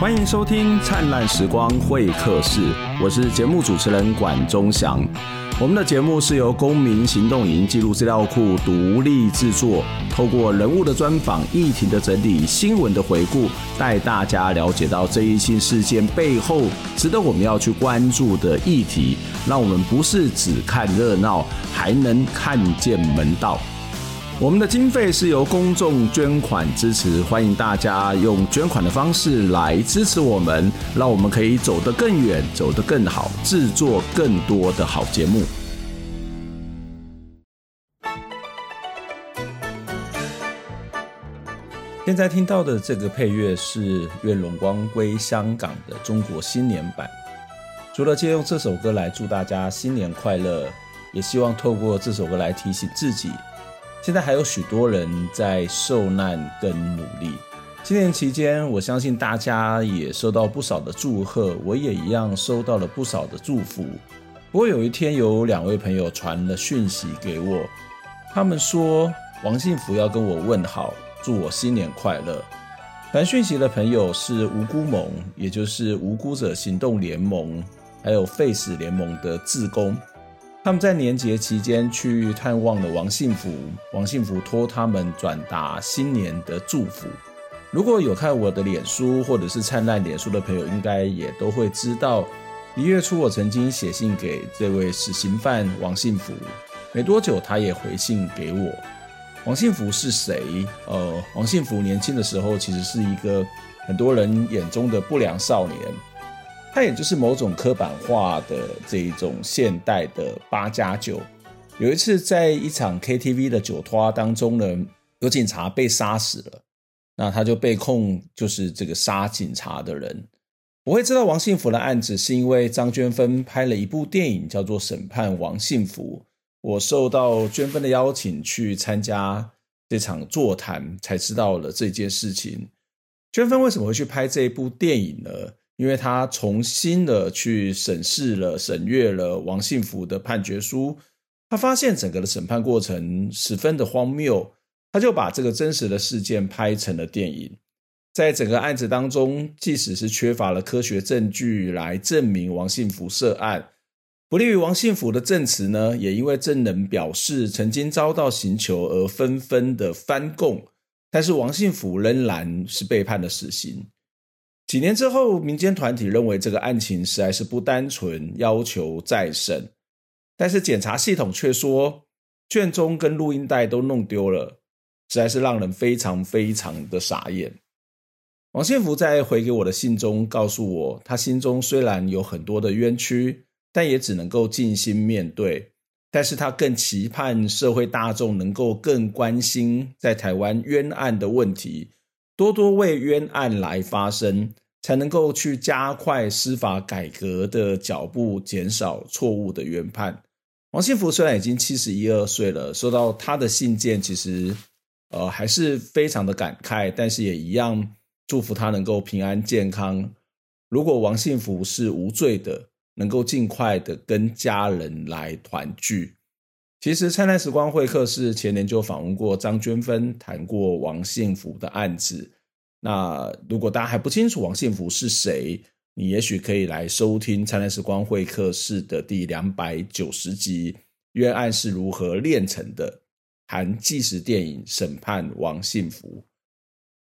欢迎收听《灿烂时光会客室》，我是节目主持人管中祥。我们的节目是由公民行动营记录资料库独立制作，透过人物的专访、议题的整理、新闻的回顾，带大家了解到这一些事件背后值得我们要去关注的议题，让我们不是只看热闹，还能看见门道。我们的经费是由公众捐款支持，欢迎大家用捐款的方式来支持我们，让我们可以走得更远，走得更好，制作更多的好节目。现在听到的这个配乐是《愿荣光归香港》的中国新年版。除了借用这首歌来祝大家新年快乐，也希望透过这首歌来提醒自己。现在还有许多人在受难跟努力。新年期间，我相信大家也收到不少的祝贺，我也一样收到了不少的祝福。不过有一天，有两位朋友传了讯息给我，他们说王幸福要跟我问好，祝我新年快乐。传讯息的朋友是无辜盟，也就是无辜者行动联盟，还有废死联盟的志工。他们在年节期间去探望了王幸福，王幸福托他们转达新年的祝福。如果有看我的脸书或者是灿烂脸书的朋友，应该也都会知道，一月初我曾经写信给这位死刑犯王幸福，没多久他也回信给我。王幸福是谁？呃，王幸福年轻的时候其实是一个很多人眼中的不良少年。他也就是某种刻板化的这一种现代的八加九。有一次在一场 KTV 的酒托当中呢，有警察被杀死了，那他就被控就是这个杀警察的人。我会知道王幸福的案子，是因为张娟芬拍了一部电影叫做《审判王幸福》，我受到娟芬的邀请去参加这场座谈，才知道了这件事情。娟芬为什么会去拍这一部电影呢？因为他重新的去审视了、审阅了王幸福的判决书，他发现整个的审判过程十分的荒谬，他就把这个真实的事件拍成了电影。在整个案子当中，即使是缺乏了科学证据来证明王幸福涉案，不利于王幸福的证词呢，也因为证人表示曾经遭到刑求而纷纷的翻供，但是王幸福仍然是被判了死刑。几年之后，民间团体认为这个案情实在是不单纯，要求再审。但是检察系统却说卷宗跟录音带都弄丢了，实在是让人非常非常的傻眼。王幸福在回给我的信中告诉我，他心中虽然有很多的冤屈，但也只能够静心面对。但是他更期盼社会大众能够更关心在台湾冤案的问题。多多为冤案来发声，才能够去加快司法改革的脚步，减少错误的冤判。王幸福虽然已经七十一二岁了，收到他的信件，其实呃还是非常的感慨，但是也一样祝福他能够平安健康。如果王幸福是无罪的，能够尽快的跟家人来团聚。其实，灿烂时光会客室前年就访问过张娟芬，谈过王幸福的案子。那如果大家还不清楚王幸福是谁，你也许可以来收听灿烂时光会客室的第两百九十集《冤案是如何炼成的》，含纪实电影审判王幸福。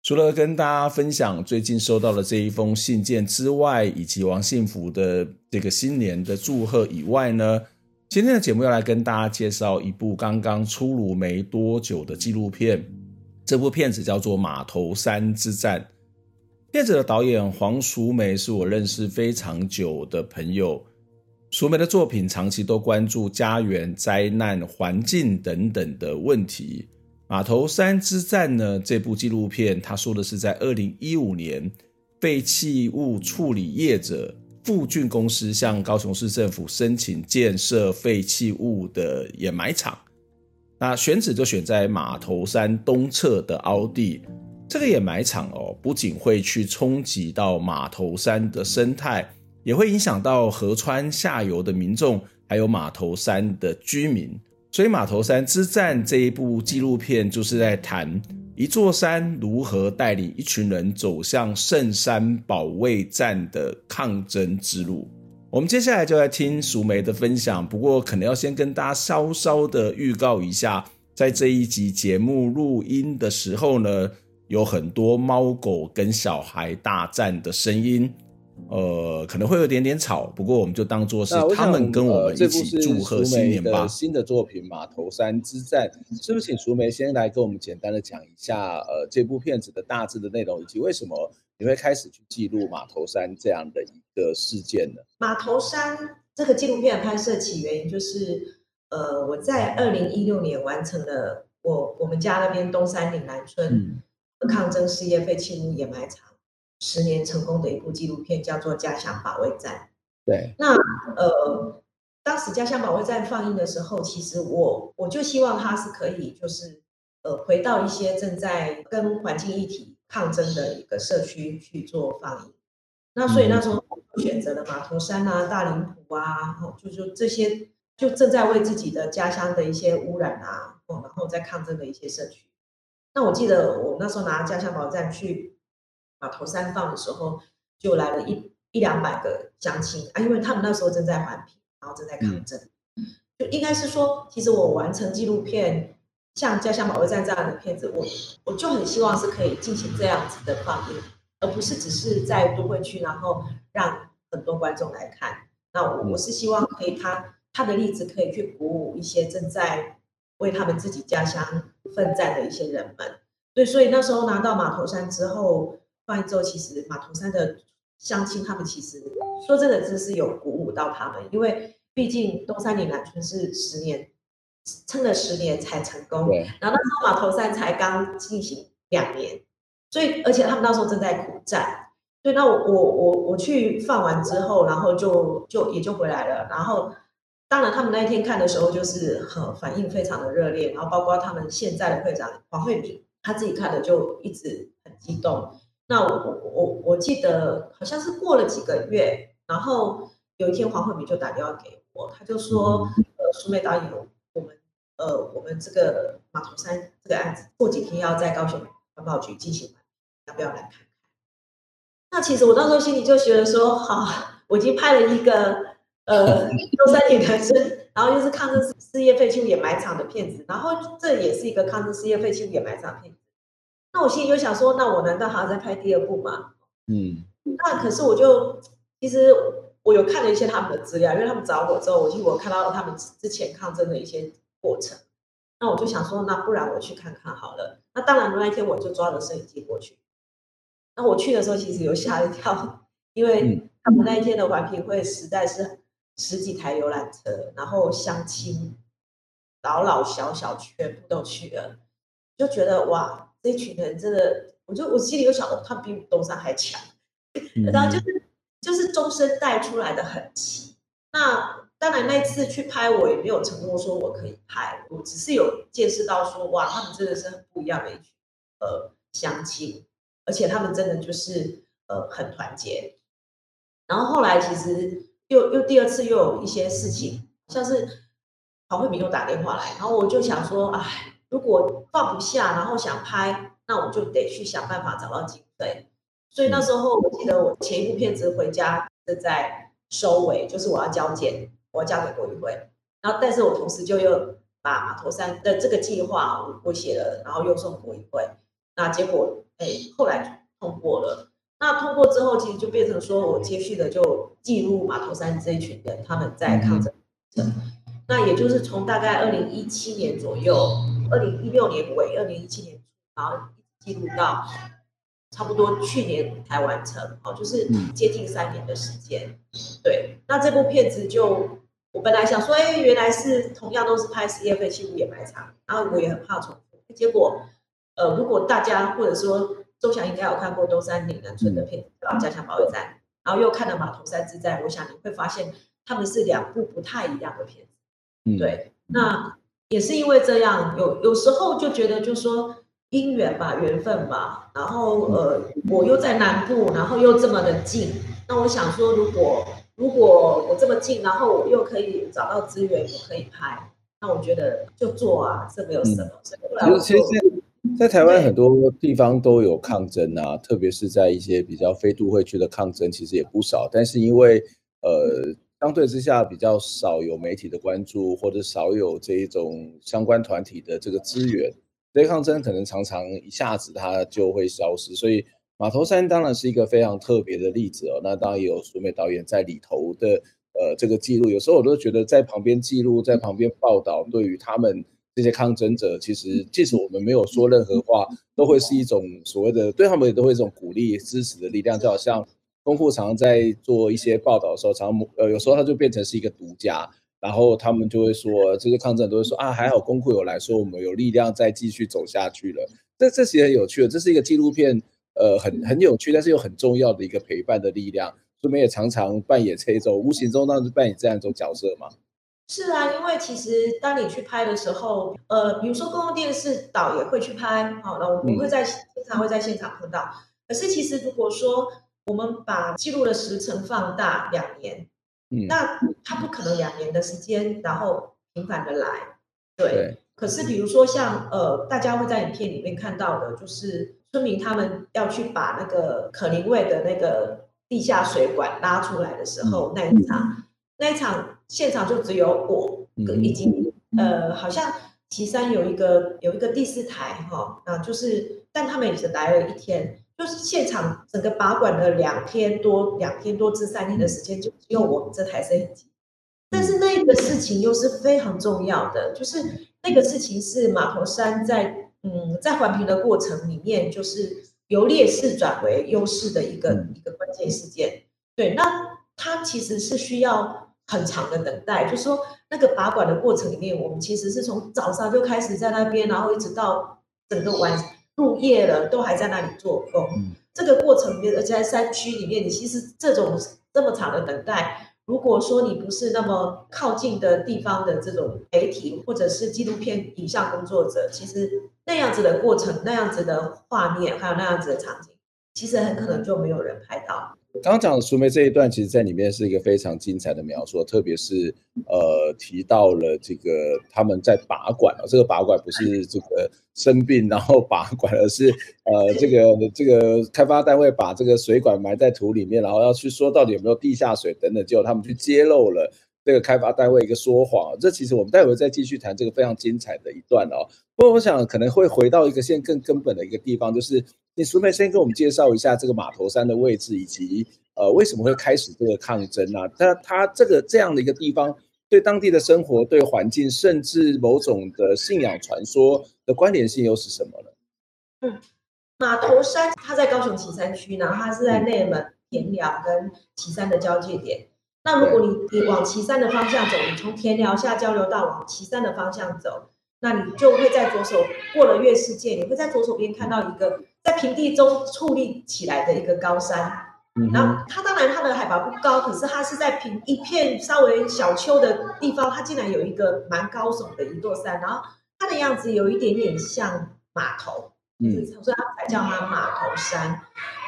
除了跟大家分享最近收到的这一封信件之外，以及王幸福的这个新年的祝贺以外呢，今天的节目要来跟大家介绍一部刚刚出炉没多久的纪录片。这部片子叫做《马头山之战》。片子的导演黄淑梅是我认识非常久的朋友。淑梅的作品长期都关注家园、灾难、环境等等的问题。《马头山之战》呢，这部纪录片，他说的是在二零一五年，废弃物处理业者。富俊公司向高雄市政府申请建设废弃物的掩埋场，那选址就选在马头山东侧的凹地。这个掩埋场哦，不仅会去冲击到马头山的生态，也会影响到河川下游的民众，还有马头山的居民。所以，《马头山之战》这一部纪录片就是在谈一座山如何带领一群人走向圣山保卫战的抗争之路。我们接下来就来听淑梅的分享，不过可能要先跟大家稍稍的预告一下，在这一集节目录音的时候呢，有很多猫狗跟小孩大战的声音。呃，可能会有点点吵，不过我们就当做是他们跟我们一起祝贺新年吧。新的作品《马头山之战》，是不是请淑梅先来跟我们简单的讲一下，呃，这部片子的大致的内容，以及为什么你会开始去记录马头山这样的一个事件呢？马头山这个纪录片的拍摄起源就是，呃，我在二零一六年完成了我我们家那边东山岭南村抗争事业废弃物掩埋场。十年成功的一部纪录片叫做《家乡保卫战》。对，那呃，当时《家乡保卫战》放映的时候，其实我我就希望它是可以，就是呃，回到一些正在跟环境议题抗争的一个社区去做放映。那所以那时候选择了马头山啊、大林埔啊，就就这些就正在为自己的家乡的一些污染啊，哦然后在抗争的一些社区。那我记得我那时候拿《家乡宝站》去。马头山放的时候，就来了一一两百个乡亲啊，因为他们那时候正在环评，然后正在抗争，嗯、就应该是说，其实我完成纪录片，像《家乡保卫战》这样的片子，我我就很希望是可以进行这样子的放映，而不是只是在都会区，然后让很多观众来看。那我是希望可以他他的例子可以去鼓舞一些正在为他们自己家乡奋战的一些人们。对，所以那时候拿到马头山之后。放映之后，其实马头山的乡亲他们其实说真的，真是有鼓舞到他们，因为毕竟东山岭南村是十年撑了十年才成功，然后那时候马头山才刚进行两年，所以而且他们那时候正在苦战，所以那我我我我去放完之后，然后就就也就回来了，然后当然他们那一天看的时候就是很反应非常的热烈，然后包括他们现在的会长黄慧敏，他自己看的就一直很激动。那我我我我记得好像是过了几个月，然后有一天黄慧敏就打电话给我，他就说：“呃，苏梅导演，我们呃我们这个马头山这个案子过几天要在高雄环保局进行，要不要来看看？”那其实我当时候心里就觉得说：“好，我已经拍了一个呃东山岭南村，然后又是抗争事业废弃物掩埋场的片子，然后这也是一个抗争事业废弃物掩埋场的片子。”那我心里就想说，那我难道还要再拍第二部吗？嗯，那可是我就其实我有看了一些他们的资料，因为他们找我之后，我就我看到他们之前抗争的一些过程。那我就想说，那不然我去看看好了。那当然，那一天我就抓着摄影机过去。那我去的时候，其实有吓一跳，因为他们那一天的环评会实在是十几台游览车，然后相亲老老小小全部都去了，就觉得哇。这群人真的，我就我心里有想，哦，他比东山还强，然后就是就是中生代出来的狠棋。那当然那次去拍，我也没有承诺说我可以拍，我只是有见识到说，哇，他们真的是很不一样的一群呃乡亲，而且他们真的就是呃很团结。然后后来其实又又第二次又有一些事情，像是黄慧敏又打电话来，然后我就想说，哎。如果放不下，然后想拍，那我就得去想办法找到经费。所以那时候我记得我前一部片子回家正在收尾，就是我要交件，我要交给国艺会。然后，但是我同时就又把马头山的这个计划我写了，然后又送国艺会。那结果哎，后来通过了。那通过之后，其实就变成说我接续的就记录马头山这一群人他们在抗争。嗯、那也就是从大概二零一七年左右。二零一六年尾，二零一七年初，然后记录到差不多去年才完成，哦，就是接近三年的时间。对，那这部片子就我本来想说，哎，原来是同样都是拍事业废弃物掩埋场，然后我也很怕重复。结果，呃，如果大家或者说周翔应该有看过东山岭南村的片子，然后家乡保卫战，然后又看了马头山之战，我想你会发现他们是两部不太一样的片子。对，那。也是因为这样，有有时候就觉得，就说姻缘吧，缘分吧。然后呃，我又在南部，然后又这么的近。那我想说，如果如果我这么近，然后我又可以找到资源，我可以拍，那我觉得就做啊，这没有什么。其实其实在台湾很多地方都有抗争啊，特别是在一些比较非都会区的抗争，其实也不少。但是因为呃，相对之下比较少有媒体的关注，或者少有这一种相关团体的这个资源，这些抗争可能常常一下子它就会消失。所以马头山当然是一个非常特别的例子哦。那当然也有淑美导演在里头的呃这个记录，有时候我都觉得在旁边记录，在旁边报道，对于他们。这些抗争者其实，即使我们没有说任何话，都会是一种所谓的对他们也都会一种鼓励、支持的力量。就好像公库常常在做一些报道的时候，常呃有时候他就变成是一个独家，然后他们就会说，这些抗争都会说啊，还好公库有来说，我们有力量再继续走下去了。这这其实很有趣的，这是一个纪录片，呃，很很有趣，但是又很重要的一个陪伴的力量。所以我们也常常扮演这种无形中当时扮演这样一种角色嘛。是啊，因为其实当你去拍的时候，呃，比如说公共电视导也会去拍，好，那我们会在经常会在现场碰到。可是其实如果说我们把记录的时程放大两年，嗯，那他不可能两年的时间，然后频繁的来，对。对。可是比如说像呃，大家会在影片里面看到的，就是村民他们要去把那个可宁卫的那个地下水管拉出来的时候，那一场，那一场。现场就只有我，以及呃，好像岐山有一个有一个第四台哈，啊，就是，但他们也是来了一天，就是现场整个拔管的两天多，两天多至三天的时间，就只有我们这台摄影机。但是那个事情又是非常重要的，就是那个事情是马头山在嗯在环评的过程里面，就是由劣势转为优势的一个一个关键事件。对，那它其实是需要。很长的等待，就是说那个拔管的过程里面，我们其实是从早上就开始在那边，然后一直到整个晚入夜了，都还在那里做工。嗯、这个过程里面，而且在山区里面，你其实这种这么长的等待，如果说你不是那么靠近的地方的这种媒体或者是纪录片影像工作者，其实那样子的过程、那样子的画面，还有那样子的场景，其实很可能就没有人拍到。刚刚讲的淑梅这一段，其实在里面是一个非常精彩的描述，特别是呃提到了这个他们在拔管啊，这个拔管不是这个生病然后拔管，而是呃这个这个开发单位把这个水管埋在土里面，然后要去说到底有没有地下水等等，结果他们去揭露了这个开发单位一个说谎。这其实我们待会再继续谈这个非常精彩的一段哦。不过我想可能会回到一个现在更根本的一个地方，就是。你淑梅先跟我们介绍一下这个马头山的位置，以及呃为什么会开始这个抗争啊？它它这个这样的一个地方，对当地的生活、对环境，甚至某种的信仰传说的关联性又是什么呢？嗯，马头山它在高雄旗山区，然后它是在内门田寮跟旗山的交界点。那如果你你往岐山的方向走，你从田寮下交流道往岐山的方向走，那你就会在左手过了月世界，你会在左手边看到一个。在平地中矗立起来的一个高山，然后它当然它的海拔不高，可是它是在平一片稍微小丘的地方，它竟然有一个蛮高耸的一座山，然后它的样子有一点点像码头，嗯，所以它才叫它码头山。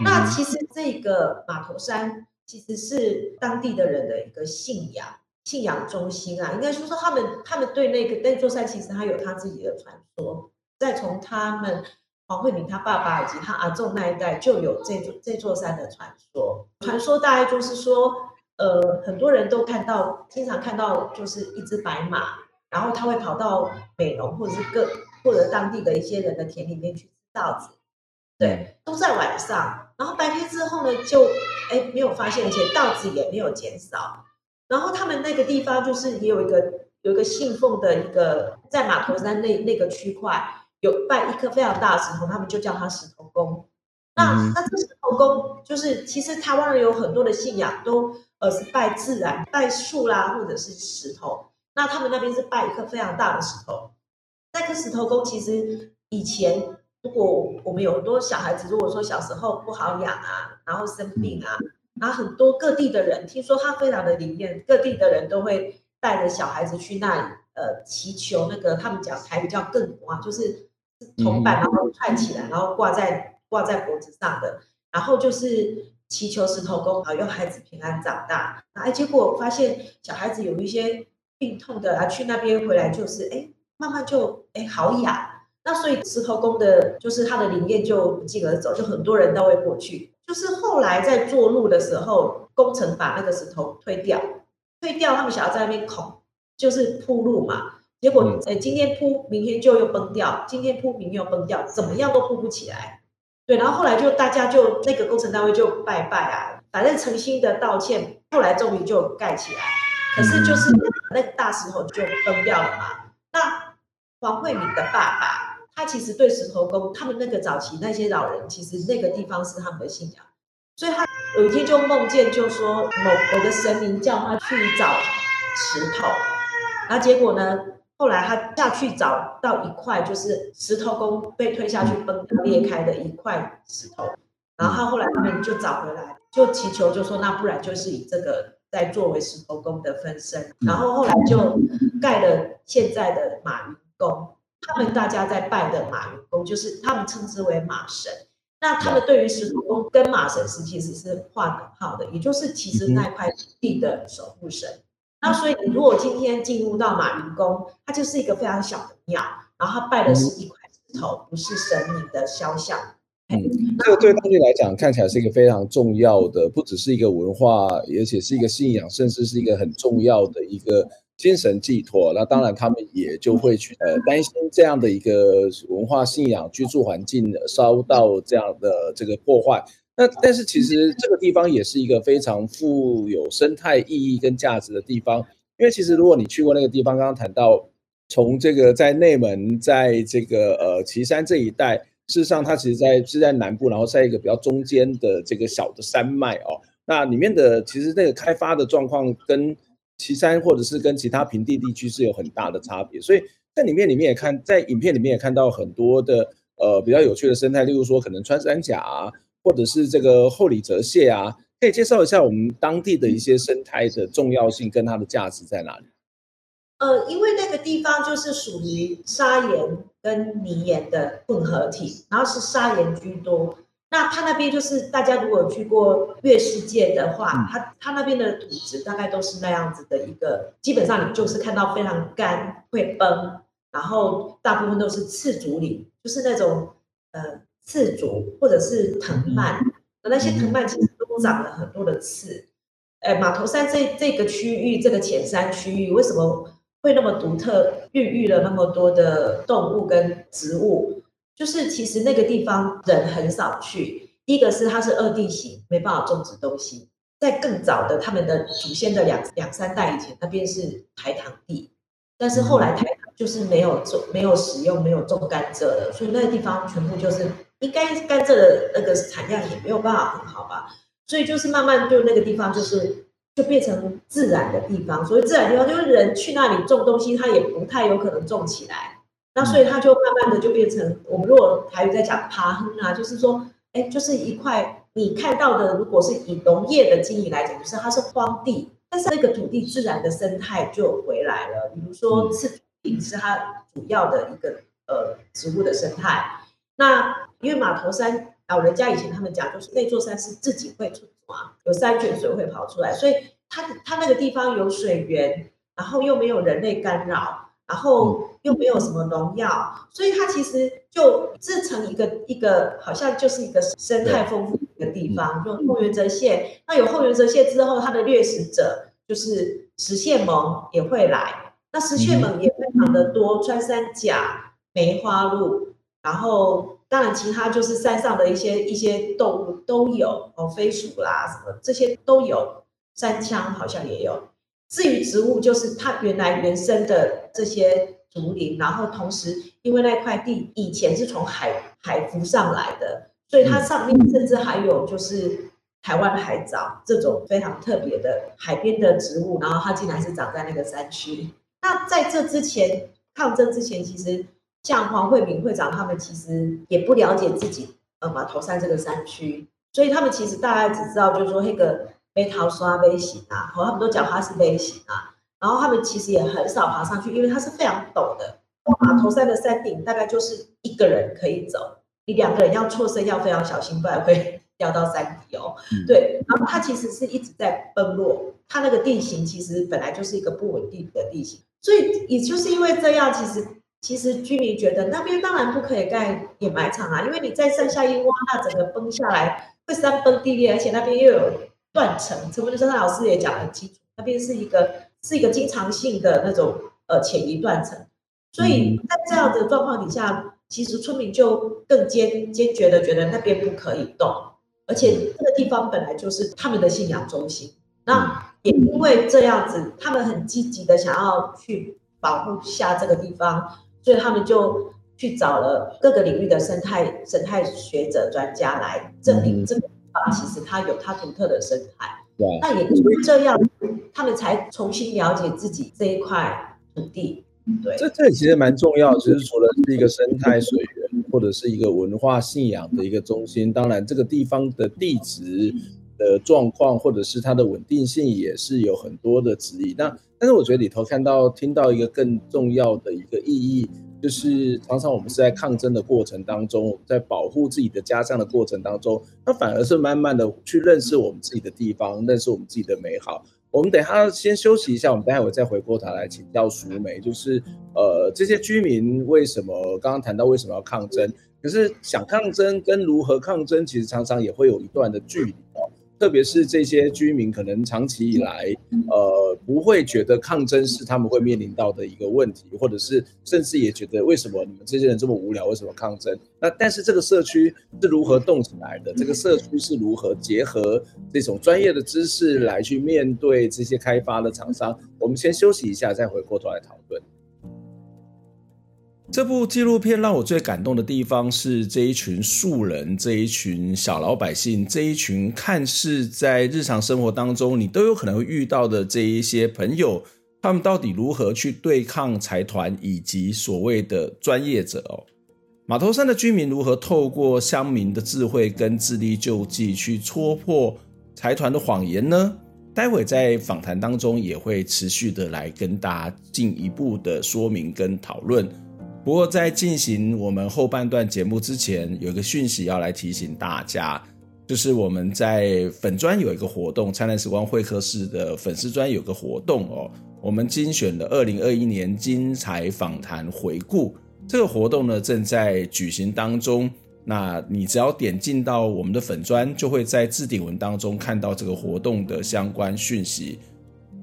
那其实这个码头山其实是当地的人的一个信仰信仰中心啊，应该说说他们他们对那个那座山其实它有他自己的传说，再从他们。黄慧敏他爸爸以及他阿仲那一代就有这座这座山的传说。传说大概就是说，呃，很多人都看到，经常看到就是一只白马，然后他会跑到美浓或者是各或者当地的一些人的田里面去吃稻子。对，都在晚上。然后白天之后呢，就哎没有发现，而且稻子也没有减少。然后他们那个地方就是也有一个有一个信奉的一个在马头山那那个区块。有拜一颗非常大的石头，他们就叫它石头公。那、嗯、那这石头公就是，其实台湾人有很多的信仰都呃是拜自然，拜树啦，或者是石头。那他们那边是拜一颗非常大的石头。那颗石头公其实以前，如果我们有很多小孩子，如果说小时候不好养啊，然后生病啊，然后很多各地的人听说他非常的灵验，各地的人都会带着小孩子去那里呃祈求那个他们讲台语叫更啊，就是。铜板，然后串起来，然后挂在挂在脖子上的，然后就是祈求石头公保佑孩子平安长大。哎，结果发现小孩子有一些病痛的啊，去那边回来就是哎，慢慢就哎好养。那所以石头公的，就是他的灵验就不胫而走，就很多人都会过去。就是后来在做路的时候，工程把那个石头推掉，推掉，他们想要在那边孔，就是铺路嘛。结果哎，今天铺，明天就又崩掉，今天铺，明天又崩掉，怎么样都铺不起来。对，然后后来就大家就那个工程单位就拜拜啊，反正诚心的道歉，后来终于就盖起来。可是就是那个大石头就崩掉了嘛。那黄慧敏的爸爸，他其实对石头公，他们那个早期那些老人，其实那个地方是他们的信仰，所以他有一天就梦见，就说某某个神明叫他去找石头，然后结果呢？后来他下去找到一块，就是石头公被推下去崩裂开的一块石头，然后后来他们就找回来，就祈求就说，那不然就是以这个再作为石头公的分身，然后后来就盖了现在的马云宫。他们大家在拜的马云公，就是他们称之为马神。那他们对于石头公跟马神是其实是划等号的，也就是其实那块地的守护神。那所以，你如果今天进入到马云宫，它就是一个非常小的庙，然后它拜的是一块石头，不是神明的肖像。嗯，这个对当地来讲，看起来是一个非常重要的，不只是一个文化，而且是一个信仰，甚至是一个很重要的一个精神寄托。那当然，他们也就会去呃担心这样的一个文化信仰、居住环境遭到这样的这个破坏。那但是其实这个地方也是一个非常富有生态意义跟价值的地方，因为其实如果你去过那个地方，刚刚谈到从这个在内门，在这个呃旗山这一带，事实上它其实在是在南部，然后在一个比较中间的这个小的山脉哦，那里面的其实那个开发的状况跟岐山或者是跟其他平地地区是有很大的差别，所以在里面里面也看在影片里面也看到很多的呃比较有趣的生态，例如说可能穿山甲啊。或者是这个后里泽蟹啊，可以介绍一下我们当地的一些生态的重要性跟它的价值在哪里？呃，因为那个地方就是属于砂岩跟泥岩的混合体，然后是砂岩居多。那他那边就是大家如果去过月世界的话，嗯、它它那边的土质大概都是那样子的一个，基本上你就是看到非常干会崩，然后大部分都是刺竹林，就是那种呃。刺竹或者是藤蔓，那些藤蔓其实都长了很多的刺。哎，马头山这这个区域，这个浅山区域为什么会那么独特，孕育了那么多的动物跟植物？就是其实那个地方人很少去。第一个是它是二地形，没办法种植东西。在更早的他们的祖先的两两三代以前，那边是台糖地，但是后来台糖就是没有种、没有使用、没有种甘蔗的，所以那个地方全部就是。应该甘蔗的那个产量也没有办法很好吧，所以就是慢慢就那个地方就是就变成自然的地方，所以自然地方就是人去那里种东西，它也不太有可能种起来，那所以它就慢慢的就变成我们如果台语在讲爬亨啊，就是说，哎，就是一块你看到的，如果是以农业的经营来讲，就是它是荒地，但是那个土地自然的生态就回来了，比如说刺竹林是它主要的一个呃植物的生态。那因为马头山老人家以前他们讲，就是那座山是自己会出啊，有山泉水会跑出来，所以它它那个地方有水源，然后又没有人类干扰，然后又没有什么农药，所以它其实就自成一个一个好像就是一个生态丰富的一个地方。就后源泽蟹，那有后源泽蟹之后，它的掠食者就是石蟹獴也会来，那石蟹獴也非常的多，穿山甲、梅花鹿。然后，当然，其他就是山上的一些一些动物都有哦，飞鼠啦什么这些都有，山羌好像也有。至于植物，就是它原来原生的这些竹林，然后同时因为那块地以前是从海海浮上来的，所以它上面甚至还有就是台湾海藻这种非常特别的海边的植物，然后它竟然是长在那个山区。那在这之前，抗争之前，其实。像黄慧敏会长他们其实也不了解自己呃马头山这个山区，所以他们其实大概只知道就是说那个背桃刷背行啊，和他们都讲它是背行啊，然后他们其实也很少爬上去，因为它是非常陡的。马头山的山顶大概就是一个人可以走，你两个人要错身要非常小心，不然会掉到山底哦。对，然后它其实是一直在崩落，它那个地形其实本来就是一个不稳定的地形，所以也就是因为这样，其实。其实居民觉得那边当然不可以盖掩埋场啊，因为你在山下一挖，那整个崩下来会山崩地裂，而且那边又有断层。陈文生老师也讲得很清楚，那边是一个是一个经常性的那种呃潜移断层，所以在这样的状况底下，其实村民就更坚坚决的觉得那边不可以动，而且这个地方本来就是他们的信仰中心，那也因为这样子，他们很积极的想要去保护下这个地方。所以他们就去找了各个领域的生态生态学者专家来证明这个其实它有它独特的生态。对，那也因为这样，他们才重新了解自己这一块土地。对，这这其实蛮重要，其实除了是一个生态水源或者是一个文化信仰的一个中心，当然这个地方的地质的状况或者是它的稳定性也是有很多的质疑。那但是我觉得里头看到听到一个更重要的一个意义，就是常常我们是在抗争的过程当中，在保护自己的家乡的过程当中，那反而是慢慢的去认识我们自己的地方，认识我们自己的美好。我们等一下先休息一下，我们待会再回过头来请教淑梅，就是呃这些居民为什么刚刚谈到为什么要抗争，可是想抗争跟如何抗争，其实常常也会有一段的距离。特别是这些居民，可能长期以来，呃，不会觉得抗争是他们会面临到的一个问题，或者是甚至也觉得为什么你们这些人这么无聊，为什么抗争？那但是这个社区是如何动起来的？这个社区是如何结合这种专业的知识来去面对这些开发的厂商？我们先休息一下，再回过头来讨论。这部纪录片让我最感动的地方是这一群素人，这一群小老百姓，这一群看似在日常生活当中你都有可能会遇到的这一些朋友，他们到底如何去对抗财团以及所谓的专业者哦？马头山的居民如何透过乡民的智慧跟自力救济去戳破财团的谎言呢？待会在访谈当中也会持续的来跟大家进一步的说明跟讨论。不过，在进行我们后半段节目之前，有一个讯息要来提醒大家，就是我们在粉专有一个活动，灿烂时光会客室的粉丝专有个活动哦。我们精选了二零二一年精彩访谈回顾，这个活动呢正在举行当中。那你只要点进到我们的粉专，就会在置顶文当中看到这个活动的相关讯息。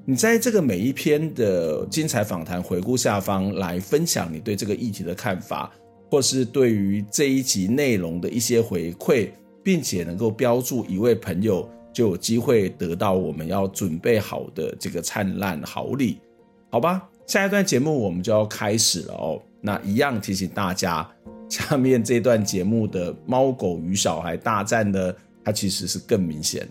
你在这个每一篇的精彩访谈回顾下方来分享你对这个议题的看法，或是对于这一集内容的一些回馈，并且能够标注一位朋友，就有机会得到我们要准备好的这个灿烂好礼，好吧？下一段节目我们就要开始了哦。那一样提醒大家，下面这段节目的猫狗与小孩大战呢，它其实是更明显。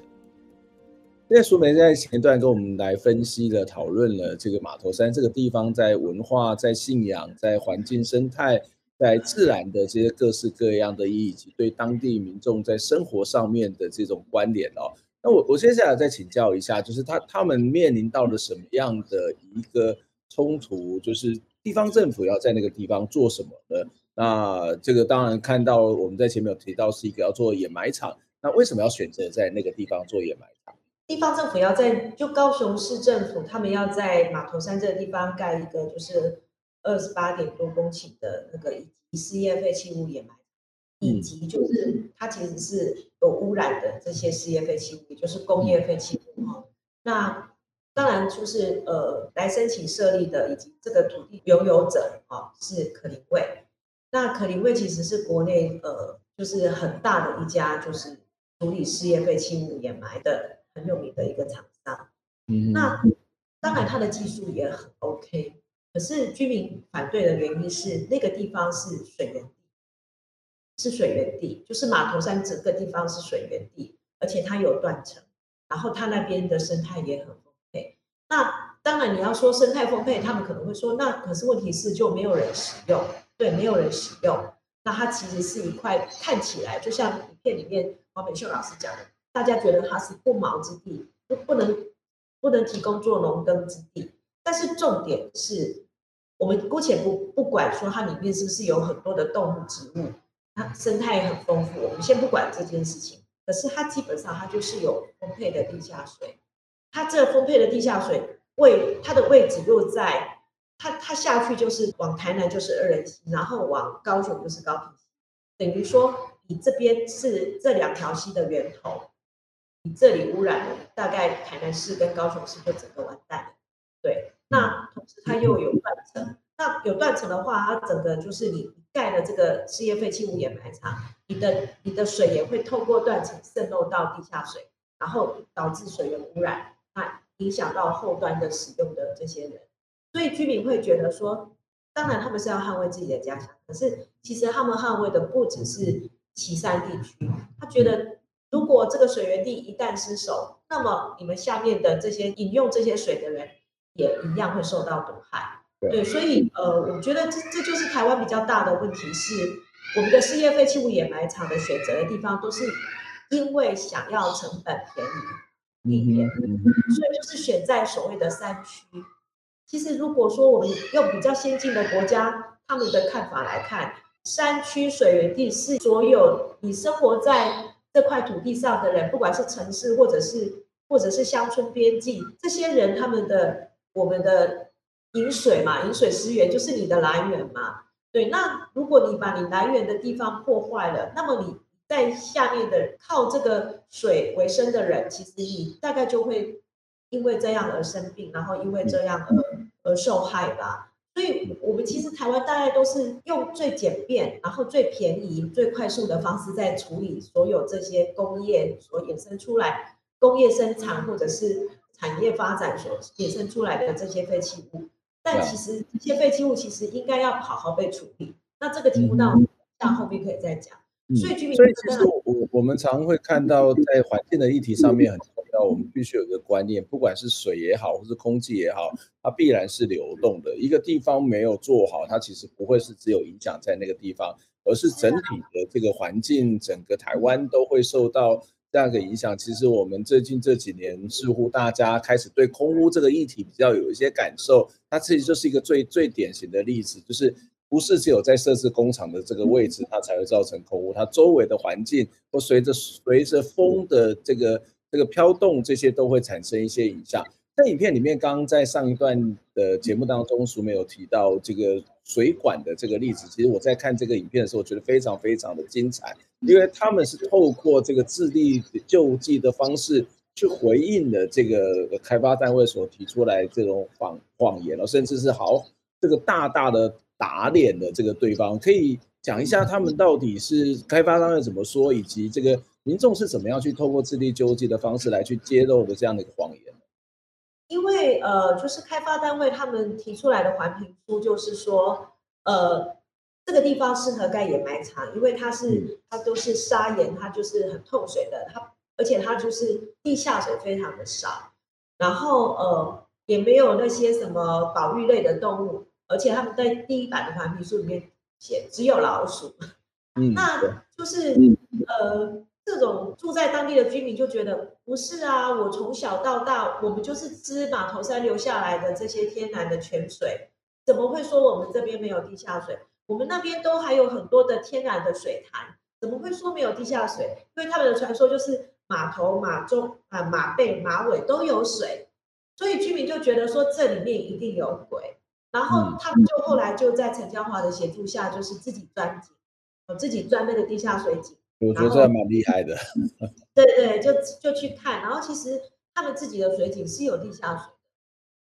那苏梅在前段跟我们来分析了、讨论了这个马头山这个地方在文化、在信仰、在环境生态、在自然的这些各式各样的意义，以及对当地民众在生活上面的这种关联哦。那我我接下来再请教一下，就是他他们面临到了什么样的一个冲突？就是地方政府要在那个地方做什么呢？那这个当然看到我们在前面有提到是一个要做掩埋场，那为什么要选择在那个地方做掩埋场？地方政府要在，就高雄市政府，他们要在马头山这个地方盖一个，就是二十八点多公顷的那个以事业废弃物掩埋，以及就是它其实是有污染的这些事业废弃物，也就是工业废弃物哈。那当然就是呃来申请设立的，以及这个土地拥有者啊是可林卫。那可林卫其实是国内呃就是很大的一家，就是处理事业废弃物掩埋的。很有名的一个厂商，嗯，那当然他的技术也很 OK，可是居民反对的原因是那个地方是水源地，是水源地，就是马头山整个地方是水源地，而且它有断层，然后它那边的生态也很丰沛。那当然你要说生态丰沛，他们可能会说，那可是问题是就没有人使用，对，没有人使用，那它其实是一块看起来就像影片里面黄美秀老师讲的。大家觉得它是不毛之地，不不能不能提供做农耕之地。但是重点是，我们姑且不不管说它里面是不是有很多的动物植物，它生态很丰富。我们先不管这件事情，可是它基本上它就是有丰沛的地下水。它这丰沛的地下水位，它的位置又在它它下去就是往台南就是二仁溪，然后往高雄就是高屏溪，等于说你这边是这两条溪的源头，你这里污染了，大概台南市跟高雄市就整个完蛋了。对，那同时它又有断层，那有断层的话，它整个就是你盖了这个事业废弃物掩埋场，你的你的水也会透过断层渗漏到地下水，然后导致水源污染，那影响到后端的使用的这些人。所以居民会觉得说，当然他们是要捍卫自己的家乡，可是其实他们捍卫的不只是旗山地区。他觉得，如果这个水源地一旦失守，那么你们下面的这些饮用这些水的人也一样会受到毒害。对，所以呃，我觉得这这就是台湾比较大的问题是，我们的事业废弃物掩埋场的选择的地方都是因为想要成本便宜一点，所以就是选在所谓的山区。其实，如果说我们用比较先进的国家他们的看法来看，山区水源地是所有你生活在这块土地上的人，不管是城市或者是或者是乡村边境，这些人他们的我们的饮水嘛，饮水思源就是你的来源嘛。对，那如果你把你来源的地方破坏了，那么你在下面的靠这个水为生的人，其实你大概就会。因为这样而生病，然后因为这样而而受害吧。所以，我们其实台湾大概都是用最简便、然后最便宜、最快速的方式在处理所有这些工业所衍生出来、工业生产或者是产业发展所衍生出来的这些废弃物。但其实这些废弃物其实应该要好好被处理。那这个题目到下后面可以再讲。所以，居民，所以其实我我我们常会看到在环境的议题上面很。重要我们必须有一个观念，不管是水也好，或是空气也好，它必然是流动的。一个地方没有做好，它其实不会是只有影响在那个地方，而是整体的这个环境，整个台湾都会受到这样的影响。其实我们最近这几年，似乎大家开始对空污这个议题比较有一些感受。它其实就是一个最最典型的例子，就是不是只有在设置工厂的这个位置，它才会造成空污，它周围的环境会随着随着风的这个。这个飘动，这些都会产生一些影响。在影片里面，刚刚在上一段的节目当中，淑美有提到这个水管的这个例子。其实我在看这个影片的时候，我觉得非常非常的精彩，因为他们是透过这个自力救济的方式去回应了这个开发单位所提出来这种谎谎言了，甚至是好这个大大的打脸了这个对方。可以讲一下他们到底是开发单位怎么说，以及这个。民众是怎么样去透过自力救济的方式来去揭露的这样的一个谎言？因为呃，就是开发单位他们提出来的环评书，就是说，呃，这个地方适合盖掩埋场，因为它是、嗯、它都是砂岩，它就是很透水的，它而且它就是地下水非常的少，然后呃也没有那些什么保育类的动物，而且他们在第一版的环评书里面写只有老鼠，嗯，那就是、嗯、呃。这种住在当地的居民就觉得不是啊，我从小到大，我们就是吃马头山流下来的这些天然的泉水，怎么会说我们这边没有地下水？我们那边都还有很多的天然的水潭，怎么会说没有地下水？因为他们的传说就是马头、马中啊、马背、马尾都有水，所以居民就觉得说这里面一定有鬼，然后他们就后来就在陈江华的协助下，就是自己钻井，我自己钻那个地下水井。我觉得这还蛮厉害的。对对，就就去看，然后其实他们自己的水井是有地下水的。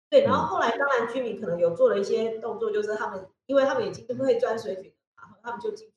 对，然后后来当然居民可能有做了一些动作，就是他们因为他们已经不会钻水井，然后他们就进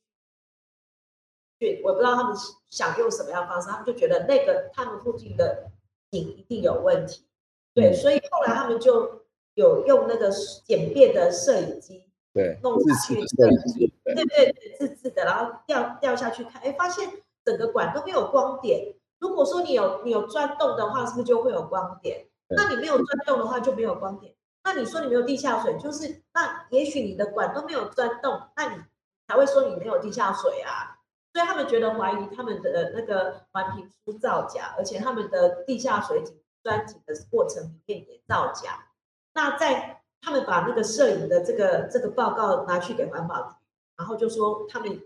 去，我不知道他们想用什么样的方式，他们就觉得那个他们附近的井一定有问题。对，所以后来他们就有用那个简便的摄影机。对，弄下去，对对对，自制的，然后掉掉下去看，哎，发现整个管都没有光点。如果说你有你有钻洞的话，是不是就会有光点？那你没有钻洞的话就没有光点。那你说你没有地下水，就是那也许你的管都没有钻洞，那你才会说你没有地下水啊。所以他们觉得怀疑他们的那个环评书造假，而且他们的地下水井钻井的过程里面也造假。那在他们把那个摄影的这个这个报告拿去给环保局，然后就说他们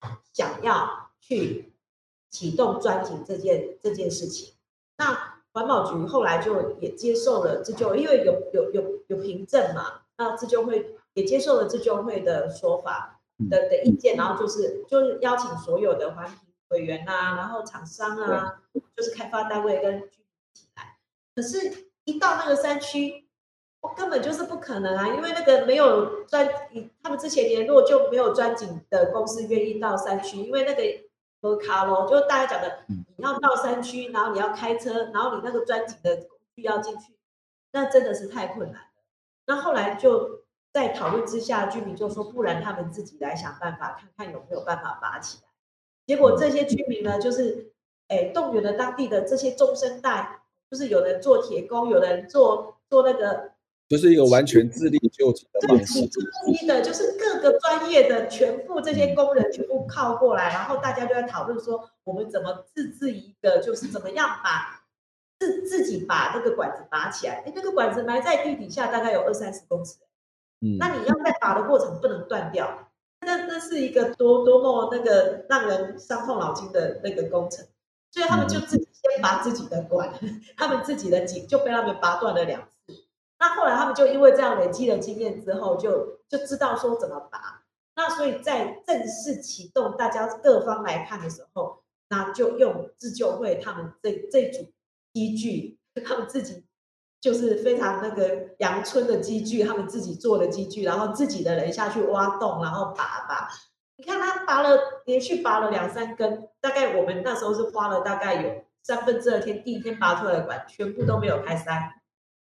想要去启动钻井这件这件事情。那环保局后来就也接受了，自救因为有有有有凭证嘛，那自救会也接受了自救会的说法的的意见，然后就是就是邀请所有的环评委员呐、啊，然后厂商啊，就是开发单位跟居民一起来。可是，一到那个山区，我根本就是不可能啊，因为那个没有专，他们之前联络就没有专警的公司愿意到山区，因为那个。和卡咯，就是大家讲的，你要到山区，然后你要开车，然后你那个专警的工具要进去，那真的是太困难了。那后来就在讨论之下，居民就说，不然他们自己来想办法，看看有没有办法拔起来。结果这些居民呢，就是诶动员了当地的这些中生代，就是有人做铁工，有人做做那个。就是一个完全自力救济的方式。自力的，就是各个专业的全部这些工人全部靠过来，然后大家就在讨论说，我们怎么自制一个，就是怎么样把自自己把那个管子拔起来。哎，那个管子埋在地底下大概有二三十公尺，嗯，那你要在拔的过程不能断掉，那那是一个多多么那个让人伤透脑筋的那个工程，所以他们就自己先拔自己的管，他们自己的井就被他们拔断了两次。那后来他们就因为这样累积了经验之后就，就知道说怎么拔。那所以在正式启动，大家各方来看的时候，那就用自救会他们这这组机具，他们自己就是非常那个阳春的机具，他们自己做的机具，然后自己的人下去挖洞，然后拔拔。你看他拔了，连续拔了两三根，大概我们那时候是花了大概有三分之二天，第一天拔出来的管全部都没有开塞。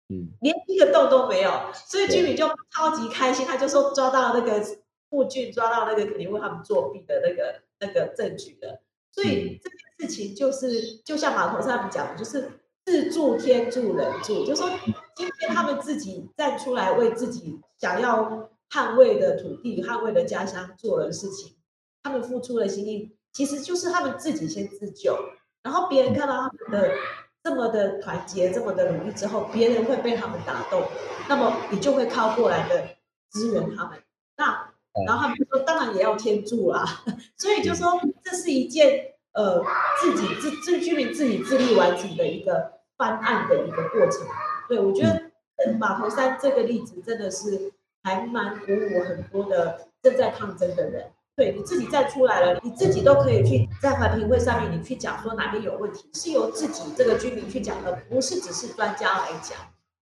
嗯，连一个洞都没有，所以居民就超级开心，他就说抓到那个复菌，抓到那个肯定为他们作弊的那个那个证据了。所以这件事情就是，就像码头上面讲的，就是自助天助人助，就是说今天他们自己站出来为自己想要捍卫的土地、捍卫的家乡做的事情，他们付出了心力，其实就是他们自己先自救，然后别人看到他们的。这么的团结，这么的努力之后，别人会被他们打动，那么你就会靠过来的支援他们。那然后他们就说，当然也要天助啦。所以就说这是一件呃自己自自居民自己自力完成的一个翻案的一个过程。对，我觉得马头山这个例子真的是还蛮鼓舞很多的正在抗争的人。对，你自己再出来了，你自己都可以去在环评会上面，你去讲说哪边有问题，是由自己这个居民去讲的，不是只是专家来讲。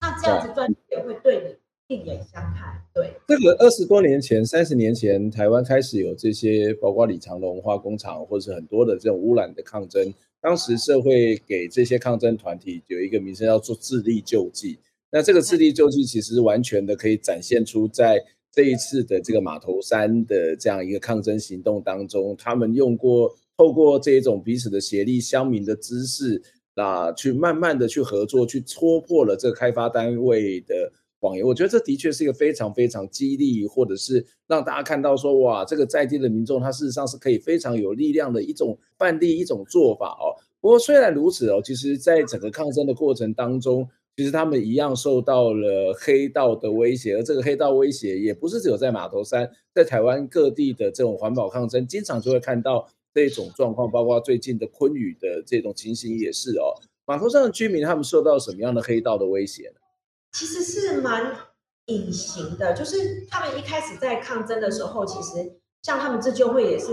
那这样子专家也会对你另眼相看。对，这个二十多年前、三十年前，台湾开始有这些，包括李长龙化工厂，或者是很多的这种污染的抗争。当时社会给这些抗争团体有一个名称叫做自力救济。那这个自力救济其实完全的可以展现出在。这一次的这个马头山的这样一个抗争行动当中，他们用过透过这一种彼此的协力、乡民的知识啊，去慢慢的去合作，去戳破了这个开发单位的谎言。我觉得这的确是一个非常非常激励，或者是让大家看到说，哇，这个在地的民众他事实上是可以非常有力量的一种范例、一种做法哦。不过虽然如此哦，其实在整个抗争的过程当中。其实他们一样受到了黑道的威胁，而这个黑道威胁也不是只有在马头山，在台湾各地的这种环保抗争，经常就会看到这种状况，包括最近的昆宇的这种情形也是哦。码头上的居民他们受到什么样的黑道的威胁呢？其实是蛮隐形的，就是他们一开始在抗争的时候，其实像他们自救会也是，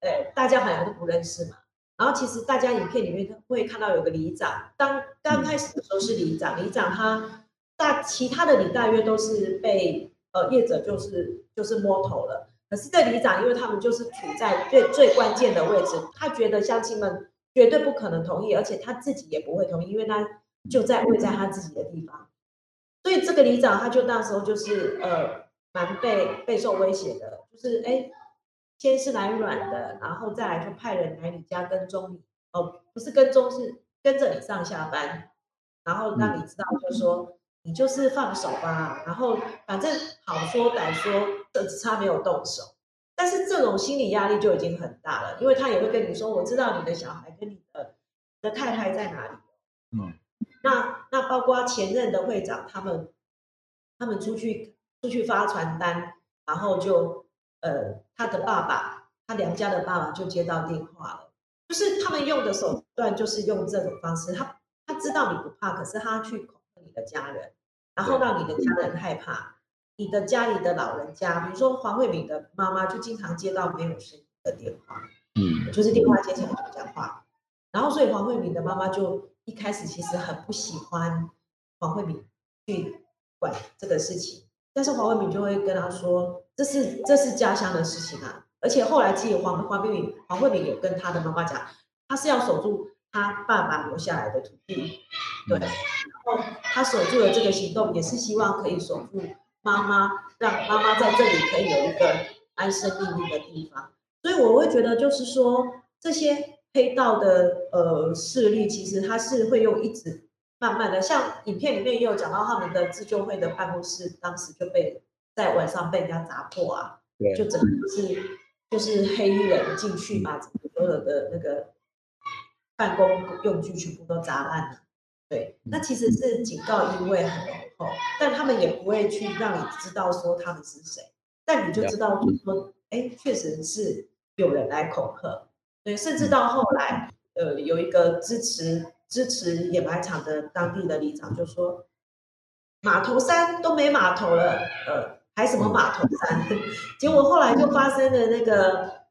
呃，大家好像都不认识嘛。然后其实大家影片里面会看到有个里长，当刚开始的时候是里长，里长他大其他的里大约都是被呃业者就是就是摸头了，可是这里长因为他们就是处在最最关键的位置，他觉得乡亲们绝对不可能同意，而且他自己也不会同意，因为他就在位在他自己的地方，所以这个里长他就那时候就是呃蛮被备受威胁的，就是哎。先是来软的，然后再来就派人来你家跟踪你，哦，不是跟踪，是跟着你上下班，然后让你知道，就说你就是放手吧，然后反正好说歹说，只差没有动手。但是这种心理压力就已经很大了，因为他也会跟你说，我知道你的小孩跟你的你的太太在哪里。嗯，那那包括前任的会长，他们他们出去出去发传单，然后就。呃，他的爸爸，他娘家的爸爸就接到电话了，就是他们用的手段就是用这种方式，他他知道你不怕，可是他去恐吓你的家人，然后让你的家人害怕，你的家里的老人家，比如说黄慧敏的妈妈，就经常接到没有声音的电话，嗯，就是电话接起来不讲话，然后所以黄慧敏的妈妈就一开始其实很不喜欢黄慧敏去管这个事情，但是黄慧敏就会跟他说，这是这是家乡的事情啊，而且后来其实黄黄慧敏黄慧敏有跟他的妈妈讲，他是要守住他爸爸留下来的土地，对，然后他守住了这个行动，也是希望可以守住妈妈，让妈妈在这里可以有一个安身立命的地方。所以我会觉得，就是说这些黑道的呃势力，其实他是会用一直慢慢的，像影片里面也有讲到他们的自救会的办公室，当时就被在晚上被人家砸破啊，就整个是就是黑衣人进去把所有的那个。办公用具全部都砸烂了，对，那其实是警告意味很浓厚，但他们也不会去让你知道说他们是谁，但你就知道就是说，哎，确实是有人来恐吓，对，甚至到后来，呃，有一个支持支持掩埋场的当地的里长就说，码头山都没码头了，呃，还什么码头山？结果后来就发生了那个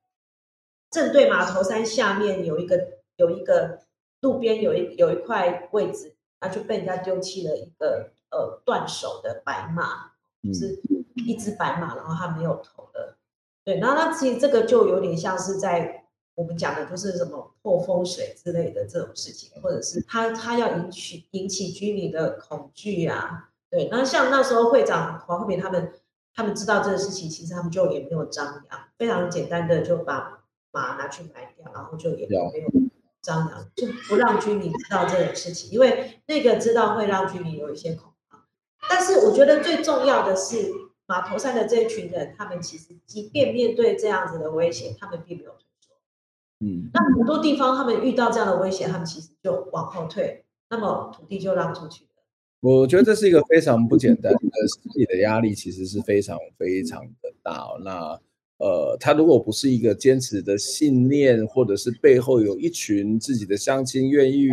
正对码头山下面有一个。有一个路边有一有一块位置，那就被人家丢弃了一个呃断手的白马，就是一只白马，然后它没有头的。对，然后那其实这个就有点像是在我们讲的，就是什么破风水之类的这种事情，或者是他他要引起引起居民的恐惧啊。对，那像那时候会长黄慧敏他们，他们知道这个事情，其实他们就也没有张扬，非常简单的就把马拿去埋掉，然后就也没有。张扬就不让居民知道这种事情，因为那个知道会让居民有一些恐慌。但是我觉得最重要的是，码头上的这一群人，他们其实即便面对这样子的威胁，他们并没有退缩。嗯，那很多地方他们遇到这样的威胁，他们其实就往后退，那么土地就让出去了。我觉得这是一个非常不简单的，心理的压力其实是非常非常的大。那。呃，他如果不是一个坚持的信念，或者是背后有一群自己的乡亲愿意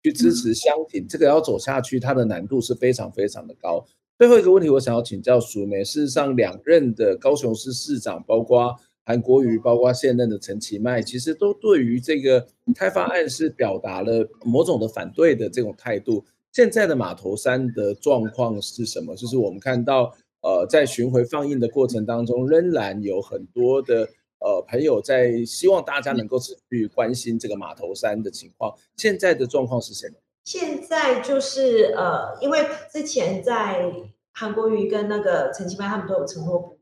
去支持乡挺，这个要走下去，它的难度是非常非常的高。最后一个问题，我想要请教淑梅，事实上，两任的高雄市市长，包括韩国瑜，包括现任的陈其迈，其实都对于这个开发案是表达了某种的反对的这种态度。现在的码头山的状况是什么？就是我们看到。呃，在巡回放映的过程当中，仍然有很多的呃朋友在希望大家能够持续关心这个码头山的情况。现在的状况是什么？现在就是呃，因为之前在韩国瑜跟那个陈其迈他们都有承诺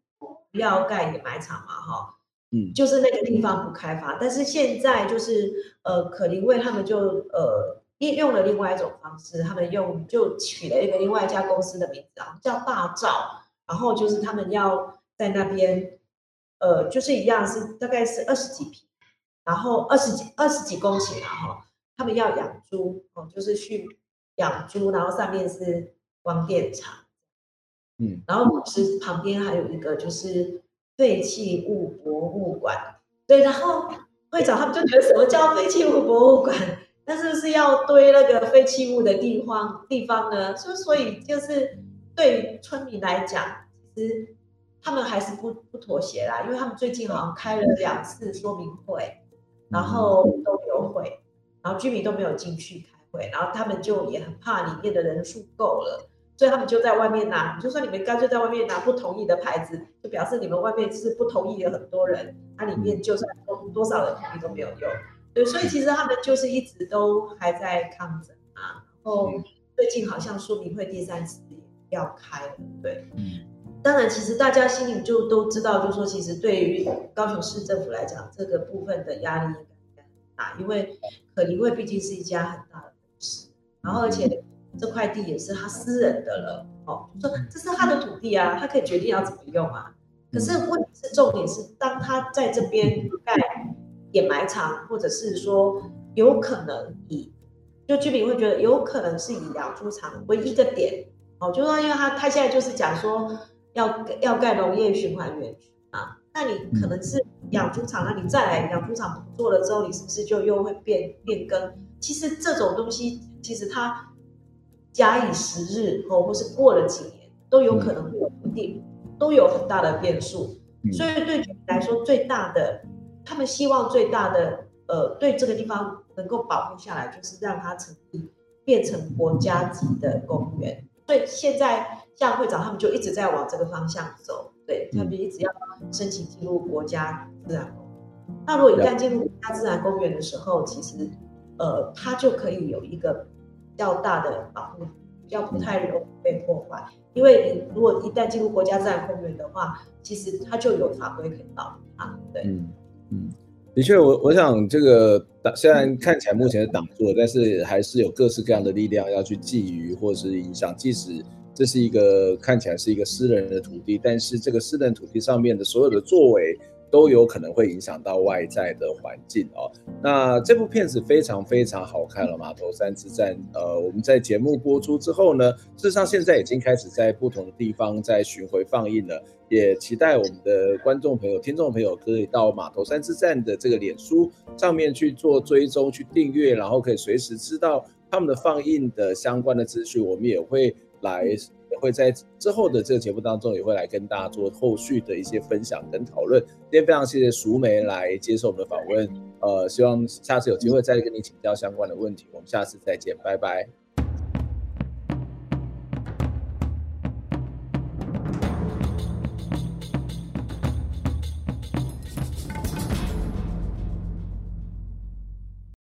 不要盖掩埋场嘛，哈，嗯，就是那个地方不开发。但是现在就是呃，可林卫他们就呃利用了另外一种方式，他们用就取了一个另外一家公司的名字啊，叫大兆。然后就是他们要在那边，呃，就是一样是大概是二十几平，然后二十几二十几公顷然后他们要养猪哦，就是去养猪，然后上面是光电厂，嗯，然后是旁边还有一个就是废弃物博物馆，对，然后会长他们就觉得什么叫废弃物博物馆？那是不是要堆那个废弃物的地方地方呢？所所以就是。对村民来讲，其实他们还是不不妥协啦，因为他们最近好像开了两次说明会，然后都没有会，然后居民都没有进去开会，然后他们就也很怕里面的人数够了，所以他们就在外面拿，就算你们干脆在外面拿不同意的牌子，就表示你们外面是不同意的很多人，它里面就算多多少人同意都没有用，对，所以其实他们就是一直都还在抗争啊，然后最近好像说明会第三次。要开了，对，嗯，当然，其实大家心里就都知道，就是说，其实对于高雄市政府来讲，这个部分的压力应该很大，因为可林会毕竟是一家很大的公司，然后而且这块地也是他私人的了，哦，说这是他的土地啊，他可以决定要怎么用啊。可是问题是重点是，当他在这边盖掩埋场，或者是说有可能以，就居民会觉得有可能是以养猪场为一个点。哦，就说，因为他他现在就是讲说要要盖农业循环园区啊，那你可能是养猪场，那你再来养猪场做了之后，你是不是就又会变变更？其实这种东西，其实它假以时日哦，或是过了几年，都有可能会有不定都有很大的变数。嗯、所以对居民来说，最大的他们希望最大的呃，对这个地方能够保护下来，就是让它成立变成国家级的公园。所以现在像会长他们就一直在往这个方向走，对，他们一直要申请进入国家自然公园。那如果一旦进入国家自然公园的时候，其实呃，它就可以有一个比较大的保护，比较不太容易被破坏。因为你如果一旦进入国家自然公园的话，其实它就有法规可以保护它。对，嗯嗯，的确，我我想这个虽然看起来目前是挡住了，但是还是有各式各样的力量要去觊觎或者是影响。即使这是一个看起来是一个私人的土地，但是这个私人土地上面的所有的作为。都有可能会影响到外在的环境哦。那这部片子非常非常好看了，《码头山之战》。呃，我们在节目播出之后呢，事实上现在已经开始在不同的地方在巡回放映了。也期待我们的观众朋友、听众朋友可以到《码头山之战》的这个脸书上面去做追踪、去订阅，然后可以随时知道他们的放映的相关的资讯。我们也会来。会在之后的这个节目当中，也会来跟大家做后续的一些分享跟讨论。今天非常谢谢熟梅来接受我们的访问，呃，希望下次有机会再跟你请教相关的问题。我们下次再见，拜拜。